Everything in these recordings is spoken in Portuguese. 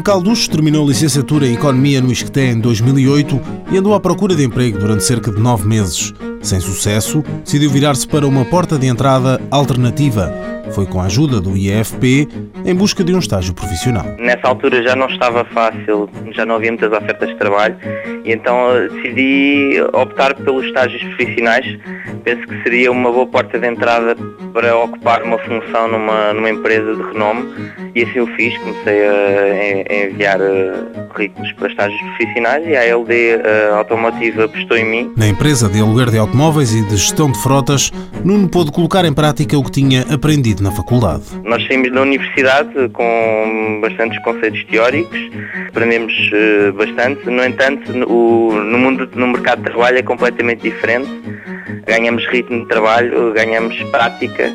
Nuno Calducho terminou a licenciatura em Economia no ISCTE em 2008 e andou à procura de emprego durante cerca de nove meses. Sem sucesso, decidiu virar-se para uma porta de entrada alternativa. Foi com a ajuda do IEFP em busca de um estágio profissional. Nessa altura já não estava fácil, já não havia muitas ofertas de trabalho e então eh, decidi optar pelos estágios profissionais. Penso que seria uma boa porta de entrada para ocupar uma função numa, numa empresa de renome e assim o fiz. Comecei a, a enviar eh, currículos para estágios profissionais e a LD a Automotiva apostou em mim. Na empresa de aluguer de automóveis e de gestão de frotas, Nuno pôde colocar em prática o que tinha aprendido na faculdade. Nós saímos da universidade com bastantes conceitos teóricos, aprendemos uh, bastante, no entanto, no mundo no mercado de trabalho é completamente diferente. Ganhamos ritmo de trabalho, ganhamos prática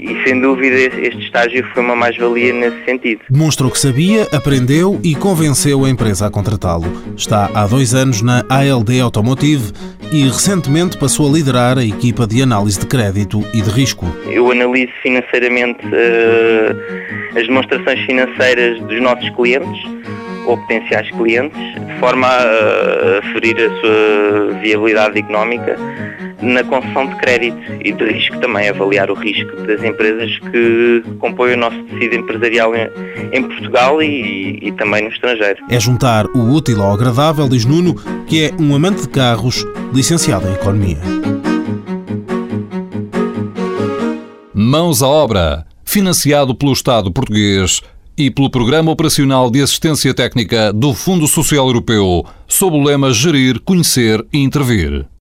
e sem dúvida este estágio foi uma mais-valia nesse sentido. Demonstrou que sabia, aprendeu e convenceu a empresa a contratá-lo. Está há dois anos na ALD Automotive e recentemente passou a liderar a equipa de análise de crédito e de risco. Eu analiso financeiramente uh, as demonstrações financeiras dos nossos clientes ou potenciais clientes, de forma a aferir a sua viabilidade económica na concessão de crédito e de risco também, avaliar o risco das empresas que compõem o nosso tecido empresarial em, em Portugal e, e, também no estrangeiro. É juntar o útil ao agradável, diz Nuno, que é um amante de carros licenciado em Economia. Mãos à obra, financiado pelo Estado português e pelo Programa Operacional de Assistência Técnica do Fundo Social Europeu, sob o lema Gerir, Conhecer e Intervir.